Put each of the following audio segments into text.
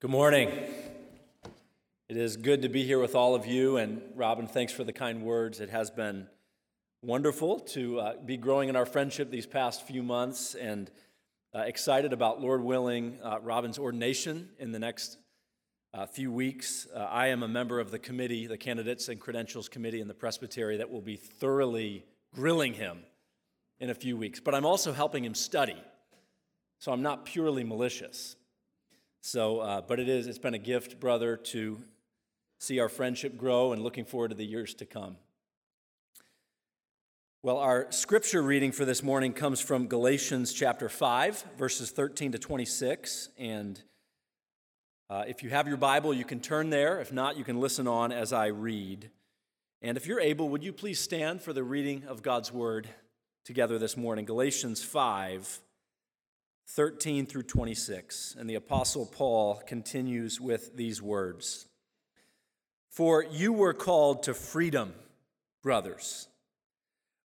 Good morning. It is good to be here with all of you. And Robin, thanks for the kind words. It has been wonderful to uh, be growing in our friendship these past few months and uh, excited about, Lord willing, uh, Robin's ordination in the next uh, few weeks. Uh, I am a member of the committee, the Candidates and Credentials Committee in the Presbytery, that will be thoroughly grilling him in a few weeks. But I'm also helping him study. So I'm not purely malicious. So, uh, but it is, it's been a gift, brother, to see our friendship grow and looking forward to the years to come. Well, our scripture reading for this morning comes from Galatians chapter 5, verses 13 to 26. And uh, if you have your Bible, you can turn there. If not, you can listen on as I read. And if you're able, would you please stand for the reading of God's word together this morning? Galatians 5, 13 through 26. And the Apostle Paul continues with these words For you were called to freedom, brothers.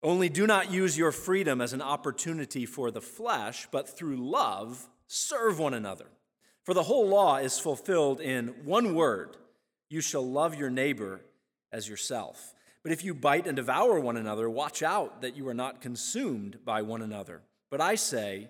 Only do not use your freedom as an opportunity for the flesh, but through love serve one another. For the whole law is fulfilled in one word you shall love your neighbor as yourself. But if you bite and devour one another, watch out that you are not consumed by one another. But I say,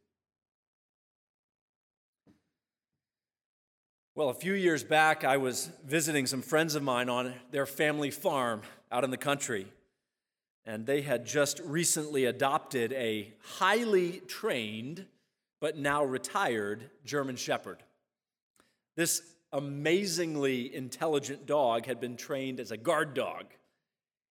Well, a few years back, I was visiting some friends of mine on their family farm out in the country. And they had just recently adopted a highly trained, but now retired German Shepherd. This amazingly intelligent dog had been trained as a guard dog.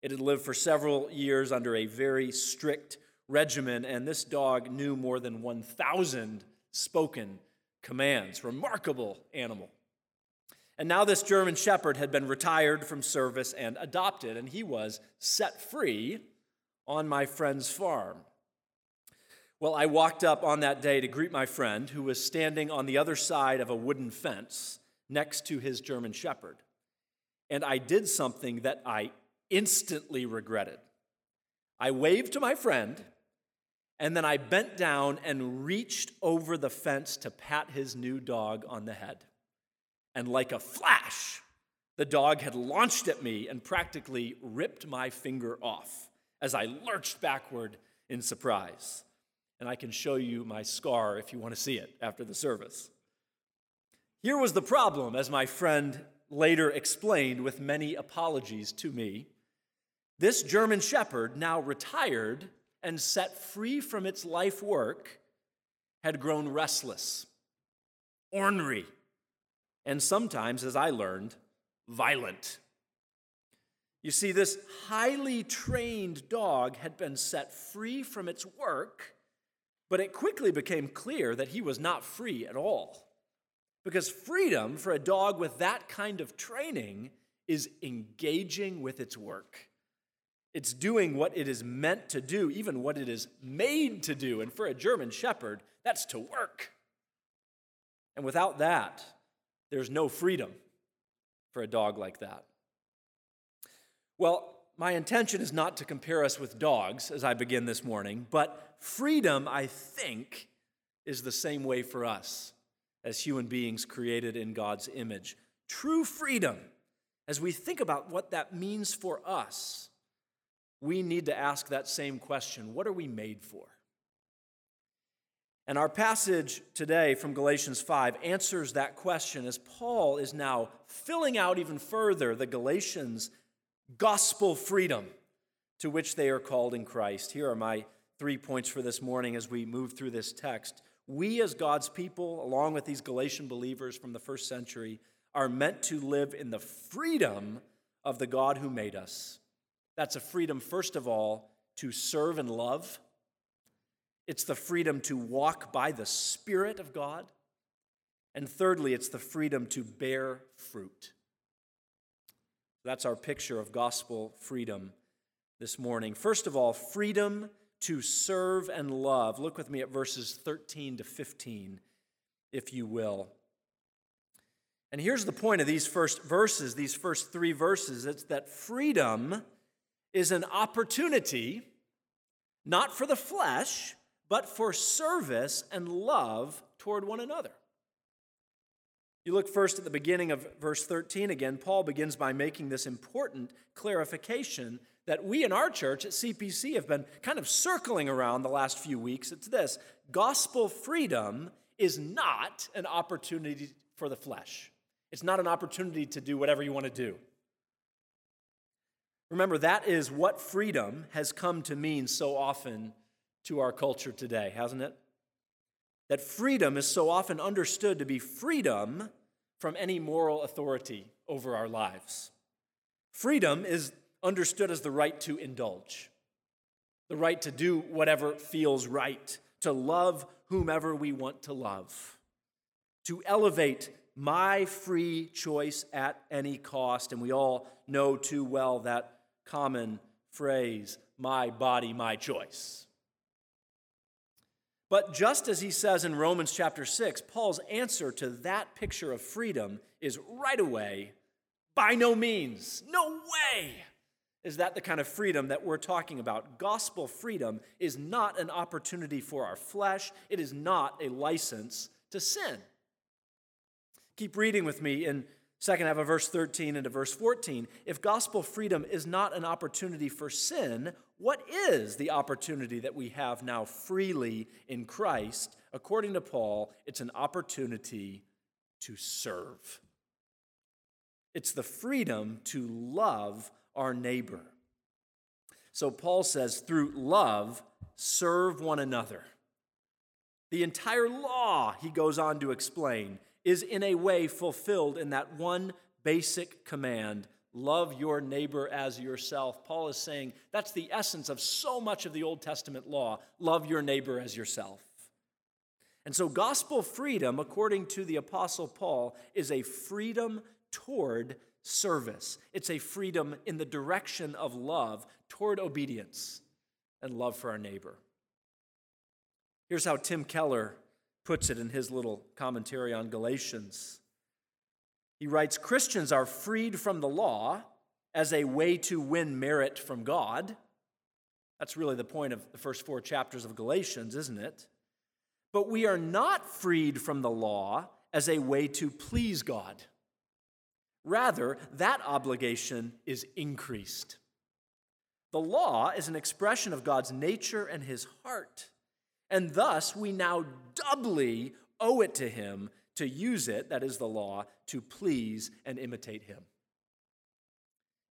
It had lived for several years under a very strict regimen, and this dog knew more than 1,000 spoken commands. Remarkable animal. And now this German shepherd had been retired from service and adopted, and he was set free on my friend's farm. Well, I walked up on that day to greet my friend who was standing on the other side of a wooden fence next to his German shepherd. And I did something that I instantly regretted. I waved to my friend and then I bent down and reached over the fence to pat his new dog on the head. And like a flash, the dog had launched at me and practically ripped my finger off as I lurched backward in surprise. And I can show you my scar if you want to see it after the service. Here was the problem, as my friend later explained with many apologies to me. This German Shepherd, now retired, and set free from its life work, had grown restless, ornery, and sometimes, as I learned, violent. You see, this highly trained dog had been set free from its work, but it quickly became clear that he was not free at all. Because freedom for a dog with that kind of training is engaging with its work. It's doing what it is meant to do, even what it is made to do. And for a German shepherd, that's to work. And without that, there's no freedom. for a dog like that? Well, my intention is not to compare us with dogs as I begin this morning, but freedom, I think, is the same way for us as human beings created in God's image. True freedom, as we think about what that means for us, we need to ask that same question what are we made for? And our passage today from Galatians 5 answers that question as Paul is now filling out even further the Galatians' gospel freedom to which they are called in Christ. Here are my three points for this morning as we move through this text. We, as God's people, along with these Galatian believers from the first century, are meant to live in the freedom of the God who made us. That's a freedom, first of all, to serve and love. It's the freedom to walk by the Spirit of God. And thirdly, it's the freedom to bear fruit. That's our picture of gospel freedom this morning. First of all, freedom to serve and love. Look with me at verses 13 to 15, if you will. And here's the point of these first verses, these first three verses it's that freedom is an opportunity, not for the flesh, but for service and love toward one another. You look first at the beginning of verse 13 again, Paul begins by making this important clarification that we in our church at CPC have been kind of circling around the last few weeks. It's this gospel freedom is not an opportunity for the flesh. It's not an opportunity to do whatever you want to do. Remember, that is what freedom has come to mean so often to our culture today, hasn't it? That freedom is so often understood to be freedom from any moral authority over our lives. Freedom is understood as the right to indulge, the right to do whatever feels right, to love whomever we want to love, to elevate my free choice at any cost. And we all know too well that common phrase, my body, my choice. But just as he says in Romans chapter 6, Paul's answer to that picture of freedom is right away, by no means, no way is that the kind of freedom that we're talking about. Gospel freedom is not an opportunity for our flesh, it is not a license to sin. Keep reading with me in second half of verse 13 into verse 14. If gospel freedom is not an opportunity for sin, what is the opportunity that we have now freely in Christ? According to Paul, it's an opportunity to serve. It's the freedom to love our neighbor. So Paul says, through love, serve one another. The entire law, he goes on to explain, is in a way fulfilled in that one basic command love your neighbor as yourself. Paul is saying that's the essence of so much of the Old Testament law love your neighbor as yourself. And so, gospel freedom, according to the Apostle Paul, is a freedom toward service. It's a freedom in the direction of love toward obedience and love for our neighbor. Here's how Tim Keller puts it in his little commentary on Galatians. He writes Christians are freed from the law as a way to win merit from God. That's really the point of the first four chapters of Galatians, isn't it? But we are not freed from the law as a way to please God. Rather, that obligation is increased. The law is an expression of God's nature and his heart. And thus, we now doubly owe it to him to use it, that is the law, to please and imitate him.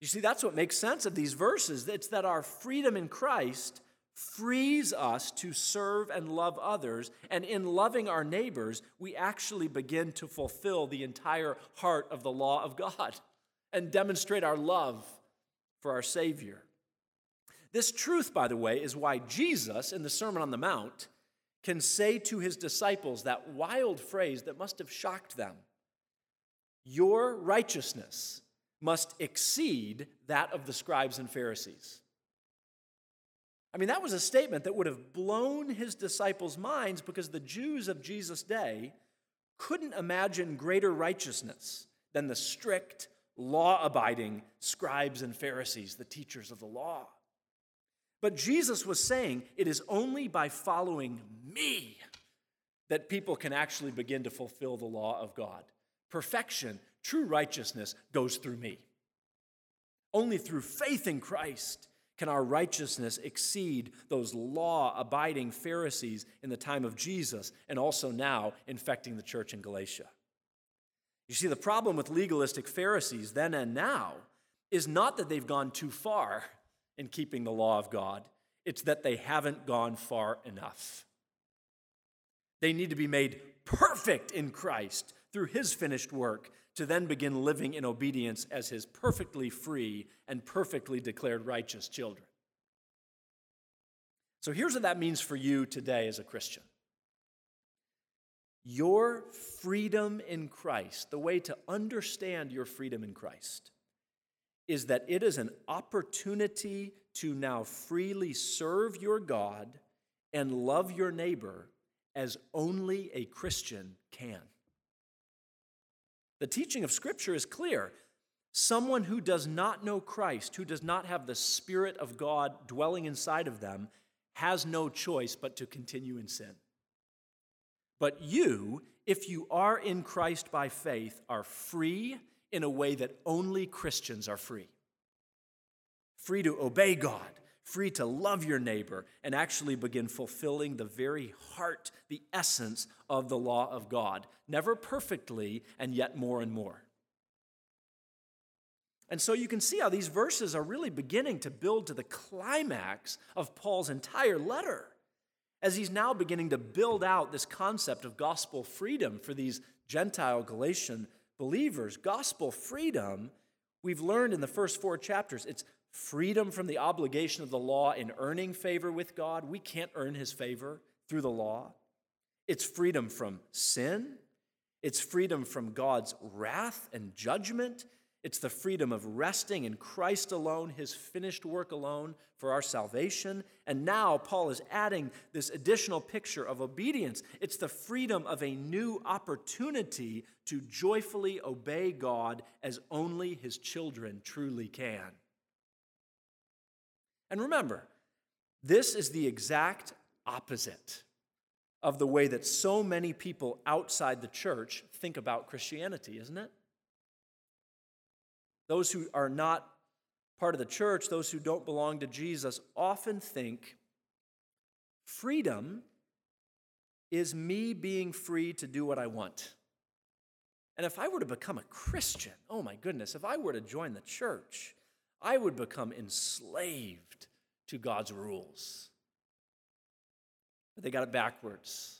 You see, that's what makes sense of these verses. It's that our freedom in Christ frees us to serve and love others. And in loving our neighbors, we actually begin to fulfill the entire heart of the law of God and demonstrate our love for our Savior. This truth, by the way, is why Jesus in the Sermon on the Mount can say to his disciples that wild phrase that must have shocked them Your righteousness must exceed that of the scribes and Pharisees. I mean, that was a statement that would have blown his disciples' minds because the Jews of Jesus' day couldn't imagine greater righteousness than the strict law abiding scribes and Pharisees, the teachers of the law. But Jesus was saying it is only by following me that people can actually begin to fulfill the law of God. Perfection, true righteousness goes through me. Only through faith in Christ can our righteousness exceed those law abiding Pharisees in the time of Jesus and also now infecting the church in Galatia. You see, the problem with legalistic Pharisees then and now is not that they've gone too far in keeping the law of God, it's that they haven't gone far enough. They need to be made perfect in Christ through his finished work to then begin living in obedience as his perfectly free and perfectly declared righteous children. So here's what that means for you today as a Christian. Your freedom in Christ, the way to understand your freedom in Christ, is that it is an opportunity to now freely serve your God and love your neighbor as only a Christian can. The teaching of Scripture is clear. Someone who does not know Christ, who does not have the Spirit of God dwelling inside of them, has no choice but to continue in sin. But you, if you are in Christ by faith, are free in a way that only Christians are free. Free to obey God, free to love your neighbor, and actually begin fulfilling the very heart, the essence of the law of God. Never perfectly, and yet more and more. And so you can see how these verses are really beginning to build to the climax of Paul's entire letter as he's now beginning to build out this concept of gospel freedom for these Gentile Galatian believers. Gospel freedom, we've learned in the first four chapters, it's freedom from the obligation of the law in earning favor with God. We can't earn his favor through the law. It's freedom from sin, it's freedom from God's wrath and judgment. It's the freedom of resting in Christ alone, his finished work alone for our salvation. And now Paul is adding this additional picture of obedience. It's the freedom of a new opportunity to joyfully obey God as only his children truly can. And remember, this is the exact opposite of the way that so many people outside the church think about Christianity, isn't it? Those who are not part of the church, those who don't belong to Jesus, often think freedom is me being free to do what I want. And if I were to become a Christian, oh my goodness, if I were to join the church, I would become enslaved to God's rules. But they got it backwards.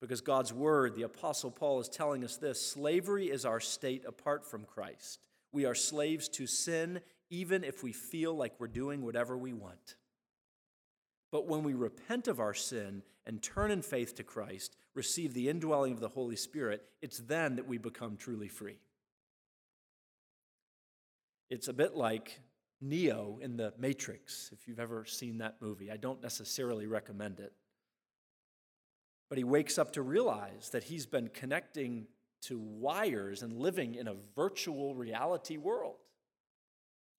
Because God's word, the Apostle Paul is telling us this slavery is our state apart from Christ. We are slaves to sin, even if we feel like we're doing whatever we want. But when we repent of our sin and turn in faith to Christ, receive the indwelling of the Holy Spirit, it's then that we become truly free. It's a bit like Neo in the Matrix, if you've ever seen that movie. I don't necessarily recommend it. But he wakes up to realize that he's been connecting to wires and living in a virtual reality world.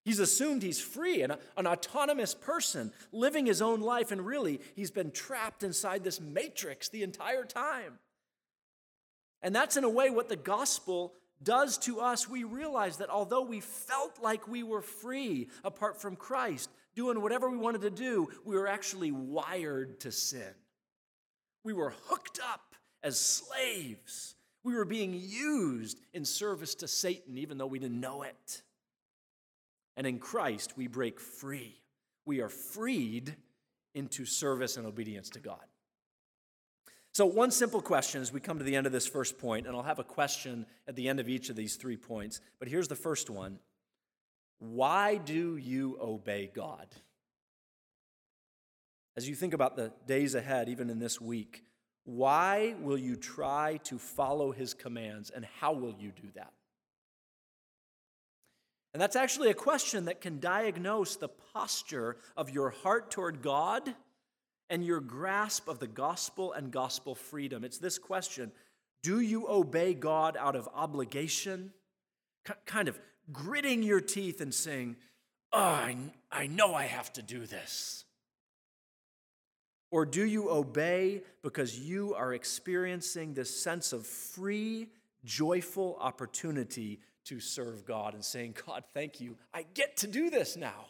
He's assumed he's free and an autonomous person living his own life, and really, he's been trapped inside this matrix the entire time. And that's, in a way, what the gospel does to us, we realize that although we felt like we were free apart from Christ, doing whatever we wanted to do, we were actually wired to sin. We were hooked up as slaves. We were being used in service to Satan, even though we didn't know it. And in Christ, we break free. We are freed into service and obedience to God. So, one simple question as we come to the end of this first point, and I'll have a question at the end of each of these three points. But here's the first one Why do you obey God? As you think about the days ahead, even in this week, why will you try to follow his commands, and how will you do that? And that's actually a question that can diagnose the posture of your heart toward God and your grasp of the gospel and gospel freedom. It's this question Do you obey God out of obligation, kind of gritting your teeth and saying, oh, I, I know I have to do this? Or do you obey because you are experiencing this sense of free, joyful opportunity to serve God and saying, God, thank you, I get to do this now?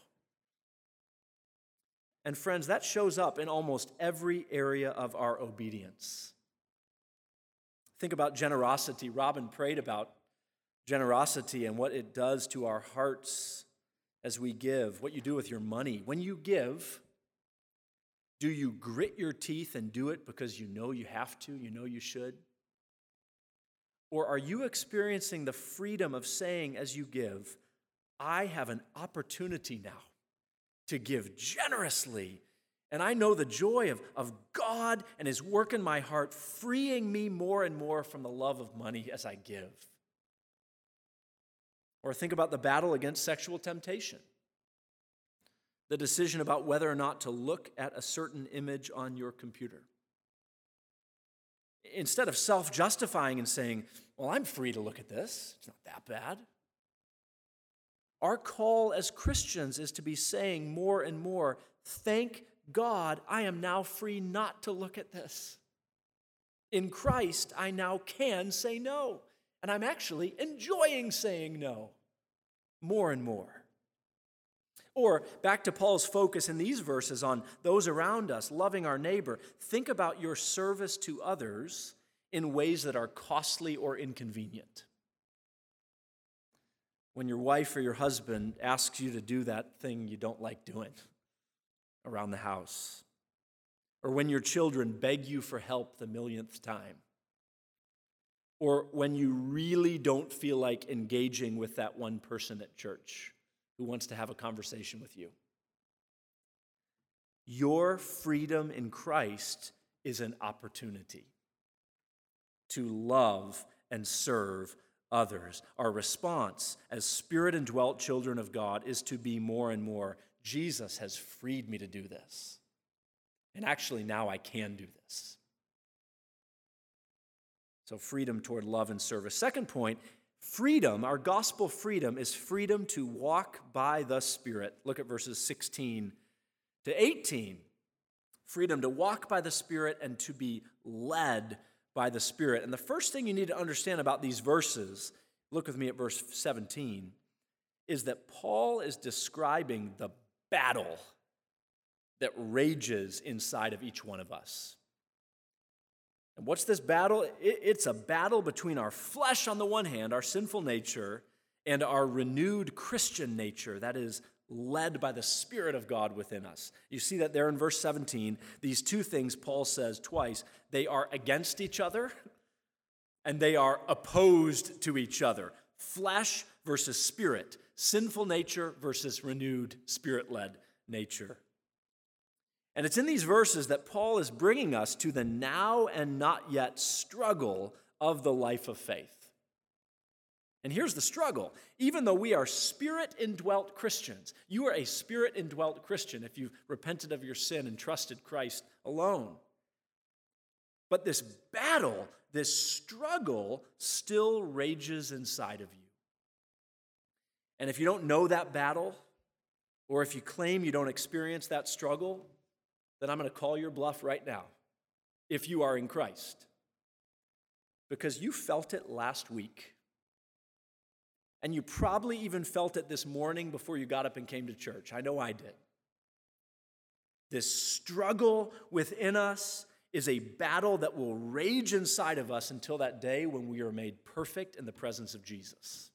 And friends, that shows up in almost every area of our obedience. Think about generosity. Robin prayed about generosity and what it does to our hearts as we give, what you do with your money. When you give, do you grit your teeth and do it because you know you have to, you know you should? Or are you experiencing the freedom of saying as you give, I have an opportunity now to give generously. And I know the joy of, of God and His work in my heart, freeing me more and more from the love of money as I give. Or think about the battle against sexual temptation, the decision about whether or not to look at a certain image on your computer. Instead of self justifying and saying, Well, I'm free to look at this, it's not that bad. Our call as Christians is to be saying more and more, Thank God, I am now free not to look at this. In Christ, I now can say no. And I'm actually enjoying saying no more and more. Or back to Paul's focus in these verses on those around us, loving our neighbor. Think about your service to others in ways that are costly or inconvenient. When your wife or your husband asks you to do that thing you don't like doing around the house, or when your children beg you for help the millionth time, or when you really don't feel like engaging with that one person at church who wants to have a conversation with you. Your freedom in Christ is an opportunity to love and serve others. Our response as spirit indwelt children of God is to be more and more Jesus has freed me to do this. And actually, now I can do this. So, freedom toward love and service. Second point freedom, our gospel freedom, is freedom to walk by the Spirit. Look at verses 16 to 18. Freedom to walk by the Spirit and to be led by the Spirit. And the first thing you need to understand about these verses, look with me at verse 17, is that Paul is describing the battle that rages inside of each one of us. And what's this battle? It's a battle between our flesh on the one hand, our sinful nature, and our renewed Christian nature, that is, led by the Spirit of God within us. You see that there in verse 17. These two things Paul says twice they are against each other and they are opposed to each other flesh versus spirit, sinful nature versus renewed spirit led nature. And it's in these verses that Paul is bringing us to the now and not yet struggle of the life of faith. And here's the struggle. Even though we are spirit indwelt Christians, you are a spirit indwelt Christian if you've repented of your sin and trusted Christ alone. But this battle, this struggle, still rages inside of you. And if you don't know that battle, or if you claim you don't experience that struggle, then I'm going to call your bluff right now if you are in Christ. Because you felt it last week. And you probably even felt it this morning before you got up and came to church. I know I did. This struggle within us is a battle that will rage inside of us until that day when we are made perfect in the presence of Jesus.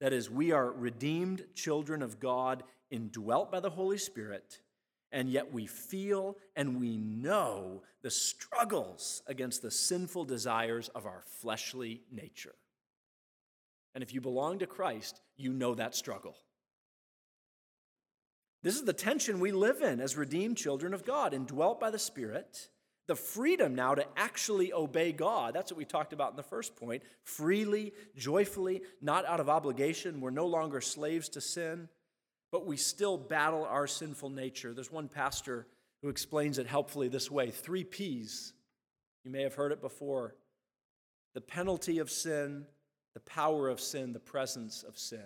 That is, we are redeemed children of God, indwelt by the Holy Spirit and yet we feel and we know the struggles against the sinful desires of our fleshly nature. And if you belong to Christ, you know that struggle. This is the tension we live in as redeemed children of God, indwelt by the Spirit. The freedom now to actually obey God. That's what we talked about in the first point. Freely, joyfully, not out of obligation. We're no longer slaves to sin but we still battle our sinful nature. There's one pastor who explains it helpfully this way three P's. You may have heard it before the penalty of sin, the power of sin, the presence of sin.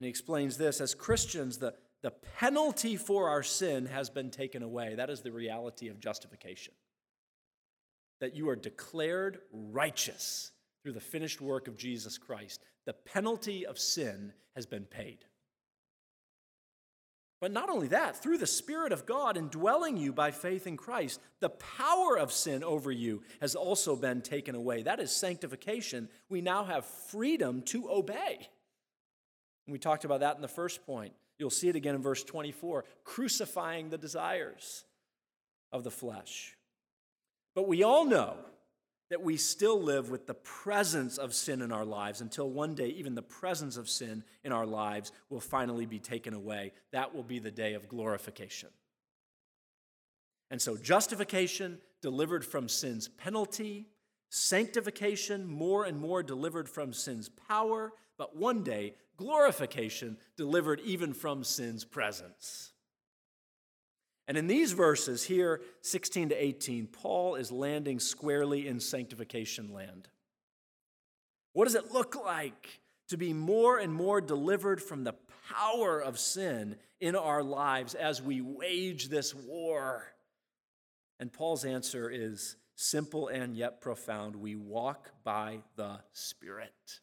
And he explains this as Christians, the, the penalty for our sin has been taken away. That is the reality of justification. That you are declared righteous through the finished work of Jesus Christ. The penalty of sin has been paid. But not only that, through the Spirit of God indwelling you by faith in Christ, the power of sin over you has also been taken away. That is sanctification. We now have freedom to obey. And we talked about that in the first point. You'll see it again in verse 24 crucifying the desires of the flesh. But we all know that we still live with the presence of sin in our lives until one day, even the presence of sin in our lives will finally be taken away. That will be the day of glorification. And so, justification delivered from sin's penalty, sanctification more and more delivered from sin's power, but one day, glorification delivered even from sin's presence. And in these verses here, 16 to 18, Paul is landing squarely in sanctification land. What does it look like to be more and more delivered from the power of sin in our lives as we wage this war? And Paul's answer is simple and yet profound. We walk by the Spirit.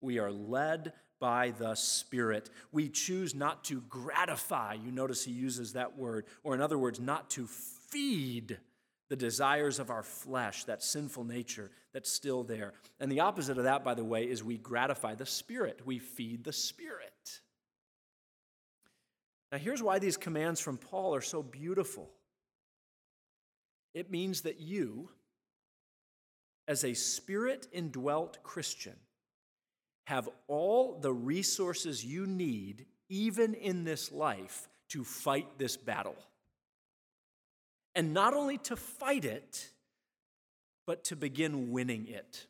We are led by the Spirit. We choose not to gratify, you notice he uses that word, or in other words, not to feed the desires of our flesh, that sinful nature that's still there. And the opposite of that, by the way, is we gratify the Spirit. We feed the Spirit. Now, here's why these commands from Paul are so beautiful it means that you, as a spirit indwelt Christian, have all the resources you need, even in this life, to fight this battle. And not only to fight it, but to begin winning it.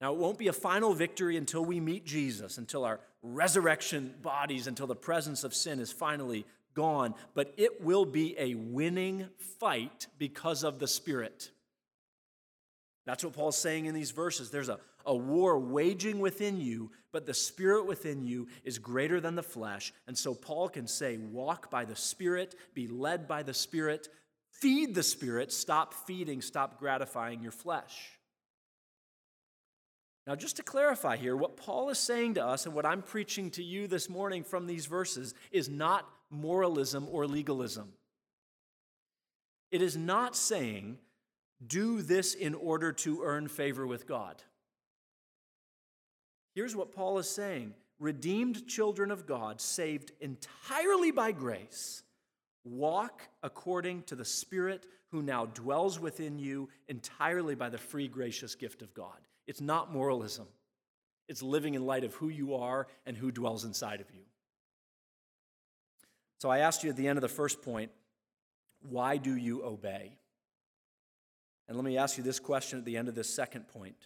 Now, it won't be a final victory until we meet Jesus, until our resurrection bodies, until the presence of sin is finally gone, but it will be a winning fight because of the Spirit. That's what Paul's saying in these verses. There's a a war waging within you, but the spirit within you is greater than the flesh. And so Paul can say, walk by the spirit, be led by the spirit, feed the spirit, stop feeding, stop gratifying your flesh. Now, just to clarify here, what Paul is saying to us and what I'm preaching to you this morning from these verses is not moralism or legalism. It is not saying, do this in order to earn favor with God. Here's what Paul is saying redeemed children of God, saved entirely by grace, walk according to the Spirit who now dwells within you entirely by the free, gracious gift of God. It's not moralism, it's living in light of who you are and who dwells inside of you. So I asked you at the end of the first point, why do you obey? And let me ask you this question at the end of this second point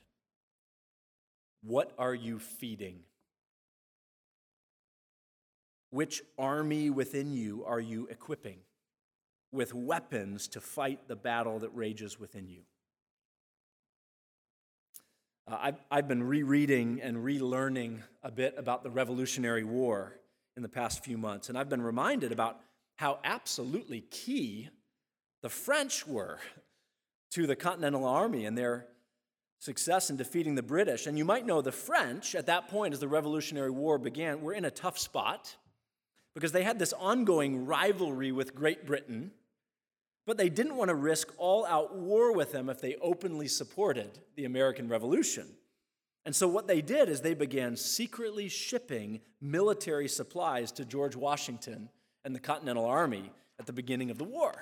what are you feeding? Which army within you are you equipping with weapons to fight the battle that rages within you? Uh, I've, I've been rereading and relearning a bit about the Revolutionary War in the past few months, and I've been reminded about how absolutely key the French were to the Continental Army and their success in defeating the British. And you might know the French, at that point, as the Revolutionary War began, were in a tough spot because they had this ongoing rivalry with Great Britain, but they didn't want to risk all out war with them if they openly supported the American Revolution. And so, what they did is they began secretly shipping military supplies to George Washington and the Continental Army at the beginning of the war.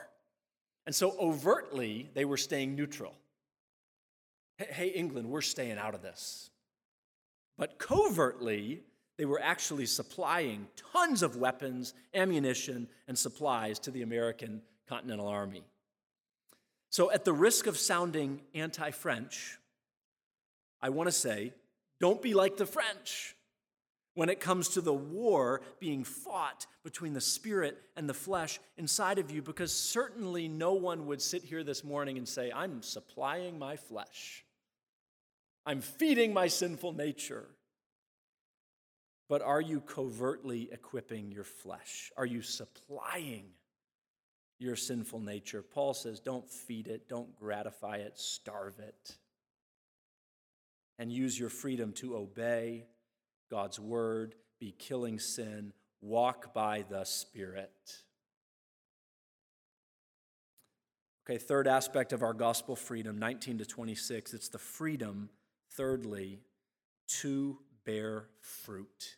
And so, overtly, they were staying neutral hey, England, we're staying out of this. But covertly, they were actually supplying tons of weapons, ammunition, and supplies to the American Continental Army. So, at the risk of sounding anti French, I want to say don't be like the French. when it comes to the war being fought between the spirit and the flesh inside of you, because certainly no one would sit here this morning and say, I'm supplying my flesh, I'm feeding my sinful nature. But are you covertly equipping your flesh? Are you supplying your sinful nature? Paul says, don't feed it, don't gratify it, starve it. And use your freedom to obey God's word, be killing sin, walk by the Spirit. Okay, third aspect of our gospel freedom, 19 to 26, it's the freedom, thirdly, to bear fruit.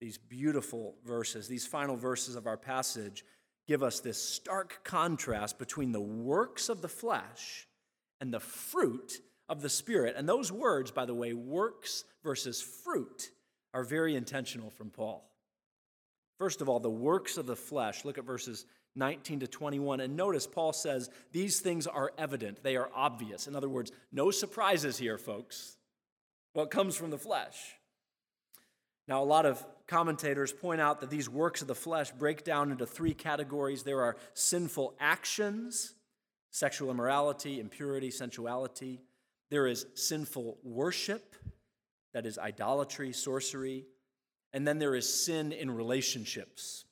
These beautiful verses, these final verses of our passage, give us this stark contrast between the works of the flesh and the fruit of the Spirit. And those words, by the way, works versus fruit, are very intentional from Paul. First of all, the works of the flesh. Look at verses 19 to 21. And notice Paul says these things are evident, they are obvious. In other words, no surprises here, folks. What comes from the flesh. Now, a lot of commentators point out that these works of the flesh break down into three categories there are sinful actions, sexual immorality, impurity, sensuality. There is sinful worship, that is idolatry, sorcery. And then there is sin in relationships.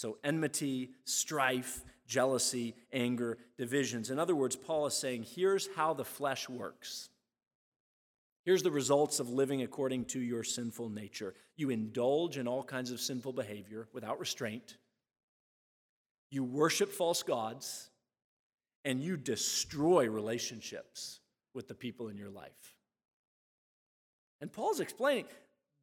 So, enmity, strife, jealousy, anger, divisions. In other words, Paul is saying here's how the flesh works. Here's the results of living according to your sinful nature you indulge in all kinds of sinful behavior without restraint, you worship false gods, and you destroy relationships with the people in your life. And Paul's explaining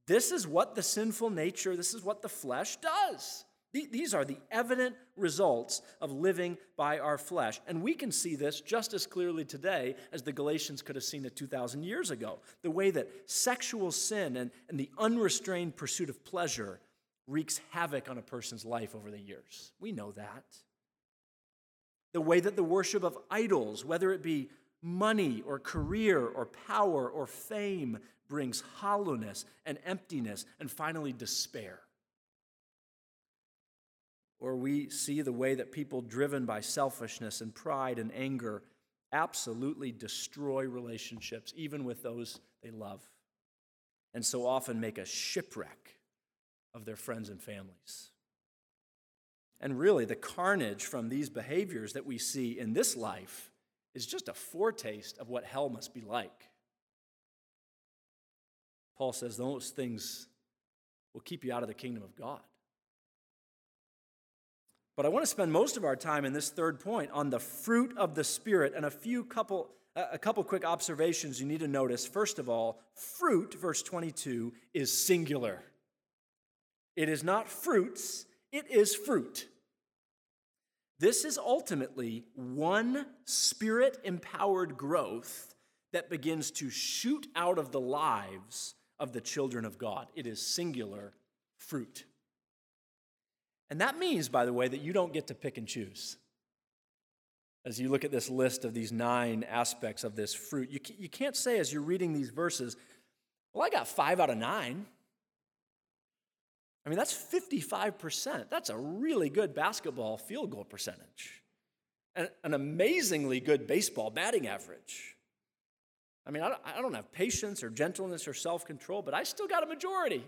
this is what the sinful nature, this is what the flesh does. These are the evident results of living by our flesh. And we can see this just as clearly today as the Galatians could have seen it 2,000 years ago. The way that sexual sin and, and the unrestrained pursuit of pleasure wreaks havoc on a person's life over the years. We know that. The way that the worship of idols, whether it be money or career or power or fame, brings hollowness and emptiness and finally despair. Or we see the way that people driven by selfishness and pride and anger absolutely destroy relationships, even with those they love, and so often make a shipwreck of their friends and families. And really, the carnage from these behaviors that we see in this life is just a foretaste of what hell must be like. Paul says those things will keep you out of the kingdom of God. But I want to spend most of our time in this third point on the fruit of the Spirit and a few couple, a couple quick observations you need to notice. First of all, fruit, verse 22, is singular. It is not fruits, it is fruit. This is ultimately one spirit empowered growth that begins to shoot out of the lives of the children of God. It is singular fruit. And that means, by the way, that you don't get to pick and choose. As you look at this list of these nine aspects of this fruit, you, you can't say as you're reading these verses, well, I got five out of nine. I mean, that's 55%. That's a really good basketball field goal percentage, an amazingly good baseball batting average. I mean, I don't have patience or gentleness or self control, but I still got a majority.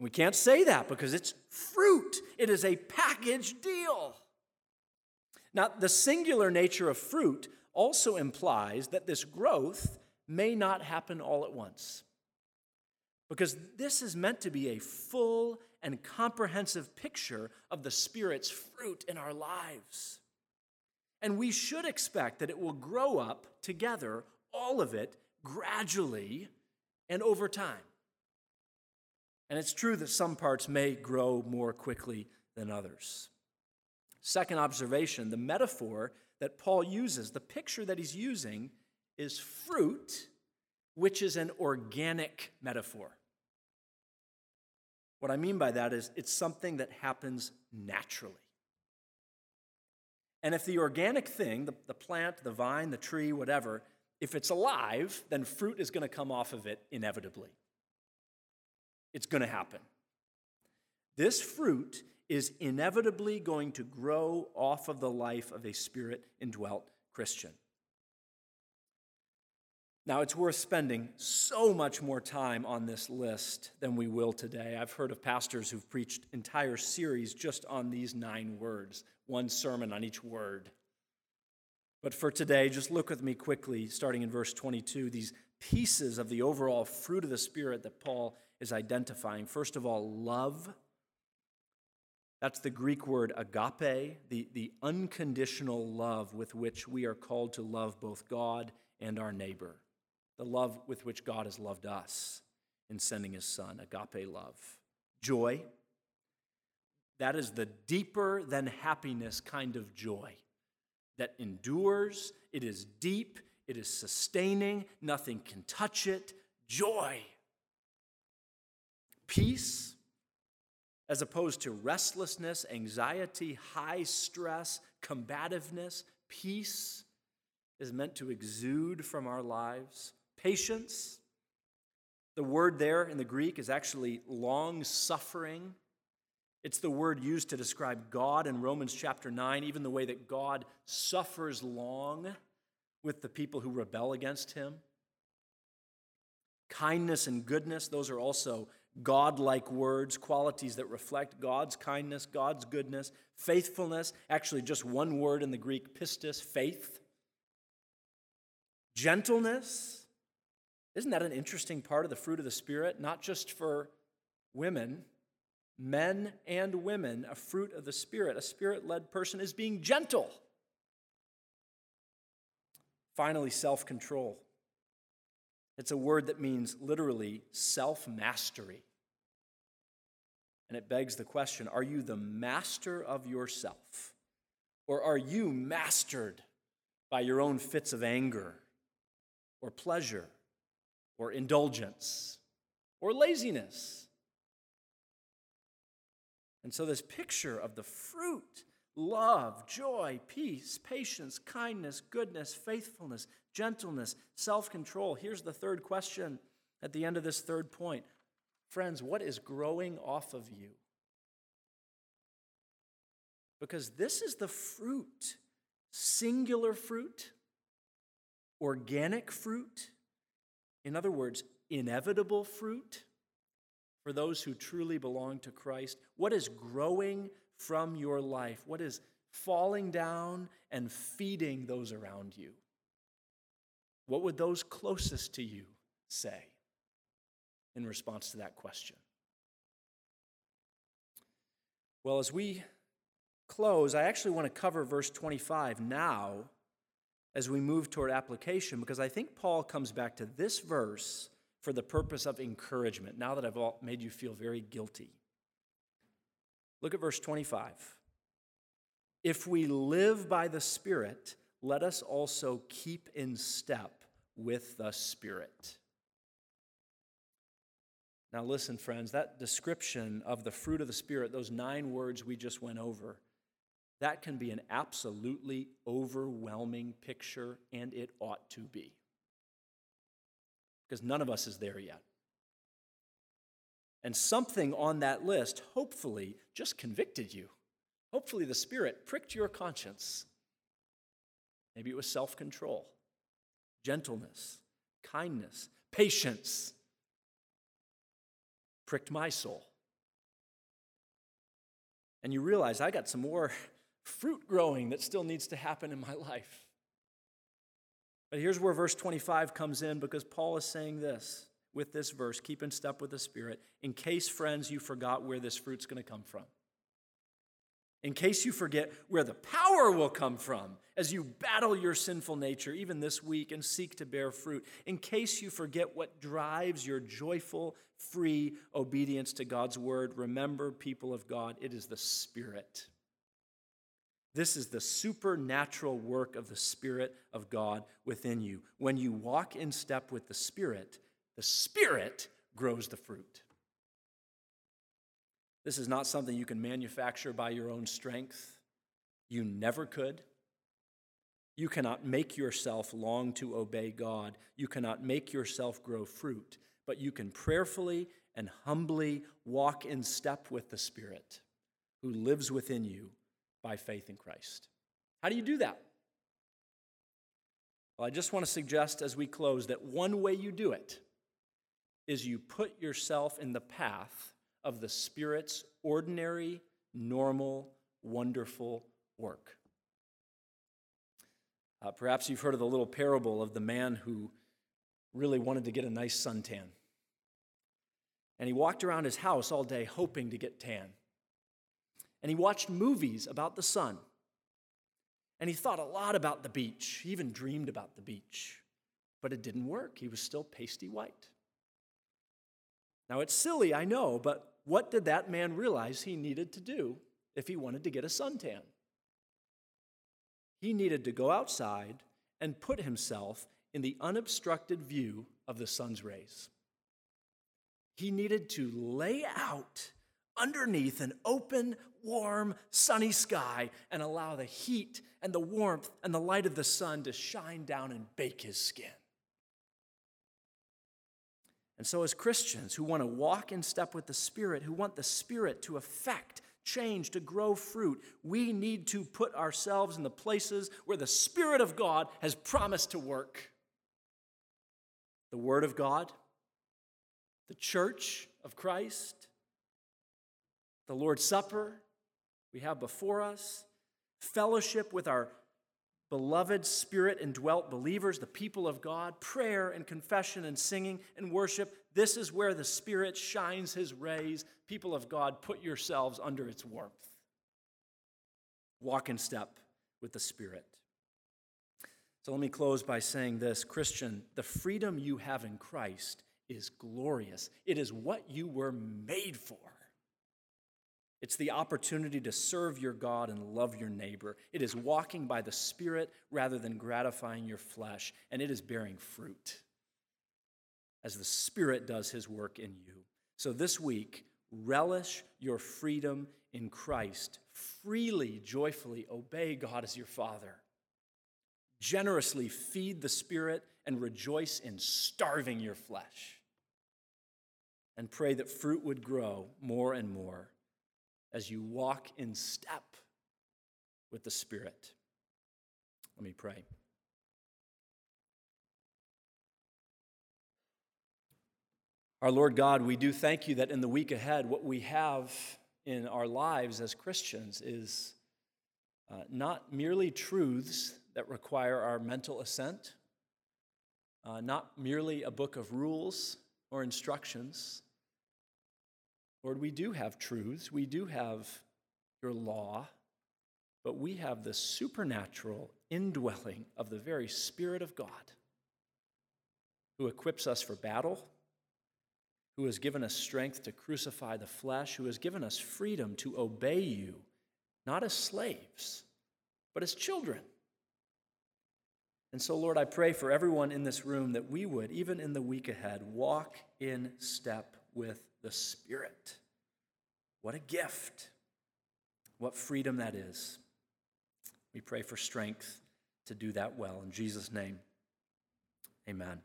We can't say that because it's fruit, it is a package deal. Now, the singular nature of fruit also implies that this growth may not happen all at once. Because this is meant to be a full and comprehensive picture of the Spirit's fruit in our lives. And we should expect that it will grow up together, all of it, gradually and over time. And it's true that some parts may grow more quickly than others. Second observation the metaphor that Paul uses, the picture that he's using, is fruit, which is an organic metaphor. What I mean by that is it's something that happens naturally. And if the organic thing, the, the plant, the vine, the tree, whatever, if it's alive, then fruit is going to come off of it inevitably. It's going to happen. This fruit is inevitably going to grow off of the life of a spirit indwelt Christian. Now, it's worth spending so much more time on this list than we will today. I've heard of pastors who've preached entire series just on these nine words, one sermon on each word. But for today, just look with me quickly, starting in verse 22, these pieces of the overall fruit of the Spirit that Paul is identifying. First of all, love. That's the Greek word agape, the, the unconditional love with which we are called to love both God and our neighbor the love with which God has loved us in sending his son, agape love. Joy, that is the deeper than happiness kind of joy that endures, it is deep, it is sustaining, nothing can touch it. Joy. Peace, as opposed to restlessness, anxiety, high stress, combativeness, peace is meant to exude from our lives patience. The word there in the Greek is actually long suffering. It's the word used to describe God in Romans chapter 9, even the way that God suffers long with the people who rebel against him. Kindness and goodness, those are also God-like words, qualities that reflect God's kindness, God's goodness. Faithfulness, actually just one word in the Greek, pistis, faith. Gentleness, isn't that an interesting part of the fruit of the Spirit? Not just for women, men and women, a fruit of the Spirit. A spirit led person is being gentle. Finally, self control. It's a word that means literally self mastery. And it begs the question are you the master of yourself? Or are you mastered by your own fits of anger or pleasure or indulgence or laziness. And so, this picture of the fruit love, joy, peace, patience, kindness, goodness, faithfulness, gentleness, self control. Here's the third question at the end of this third point Friends, what is growing off of you? Because this is the fruit singular fruit, organic fruit in other words, inevitable fruit for those who truly belong to Christ? What is growing from your life? What is falling down and feeding those around you? What would those closest to you say in response to that question? Well, as we close, I actually want to cover verse 25 now as we move toward application because I think Paul comes back to this verse for the purpose of encouragement, now that I've made you feel very guilty. Look at verse 25. If we live by the Spirit, let us also keep in step with the Spirit. Now, listen, friends, that description of the fruit of the Spirit, those nine words we just went over, that can be an absolutely overwhelming picture, and it ought to be. Because none of us is there yet. And something on that list, hopefully, just convicted you. Hopefully, the Spirit pricked your conscience. Maybe it was self control, gentleness, kindness, patience. Pricked my soul. And you realize I got some more fruit growing that still needs to happen in my life. But here's where verse 25 comes in because Paul is saying this with this verse keep in step with the Spirit, in case, friends, you forgot where this fruit's going to come from. In case you forget where the power will come from as you battle your sinful nature, even this week, and seek to bear fruit. In case you forget what drives your joyful, free obedience to God's word, remember, people of God, it is the Spirit. This is the supernatural work of the Spirit of God within you. When you walk in step with the Spirit, the Spirit grows the fruit. This is not something you can manufacture by your own strength. You never could. You cannot make yourself long to obey God. You cannot make yourself grow fruit, but you can prayerfully and humbly walk in step with the Spirit who lives within you by faith in Christ. How do you do that? Well, I just want to suggest as we close that one way you do it is you put yourself in the path of the Spirit's ordinary, normal, wonderful work. Uh, perhaps you've heard of the little parable of the man who really wanted to get a nice suntan. And he walked around his house all day hoping to get tan. And he watched movies about the sun. And he thought a lot about the beach. He even dreamed about the beach. But it didn't work. He was still pasty white. Now, it's silly, I know, but what did that man realize he needed to do if he wanted to get a suntan? He needed to go outside and put himself in the unobstructed view of the sun's rays. He needed to lay out underneath an open, warm, sunny sky and allow the heat and the warmth and the light of the sun to shine down and bake his skin. And so, as Christians who want to walk in step with the Spirit, who want the Spirit to affect change, to grow fruit, we need to put ourselves in the places where the Spirit of God has promised to work. The Word of God, the church of Christ, the Lord's Supper we have before us, fellowship with our beloved spirit indwelt believers, the people of God, prayer and confession and singing and worship. This is where the Spirit shines his rays. People of God, put yourselves under its warmth. Walk in step with the Spirit. So let me close by saying this Christian, the freedom you have in Christ is glorious. It is what you were made for. It's the opportunity to serve your God and love your neighbor. It is walking by the Spirit rather than gratifying your flesh, and it is bearing fruit as the Spirit does his work in you. So this week, relish your freedom in Christ. Freely, joyfully obey God as your Father. Generously feed the Spirit and rejoice in starving your flesh. And pray that fruit would grow more and more as you walk in step with the Spirit. Let me pray. Our Lord God, we do thank you that in the week ahead, what we have in our lives as Christians is uh, not merely truths that require our mental assent, uh, not merely a book of rules or instructions, Lord, we do have truths, we do have your law, but we have the supernatural indwelling of the very Spirit of God who equips us for battle, who has given us strength to crucify the flesh, who has given us freedom to obey you, not as slaves, but as children. And so, Lord, I pray for everyone in this room that we would, even in the week ahead, walk in step with the Spirit. What a gift. What freedom that is. We pray for strength to do that well. In Jesus' name, amen.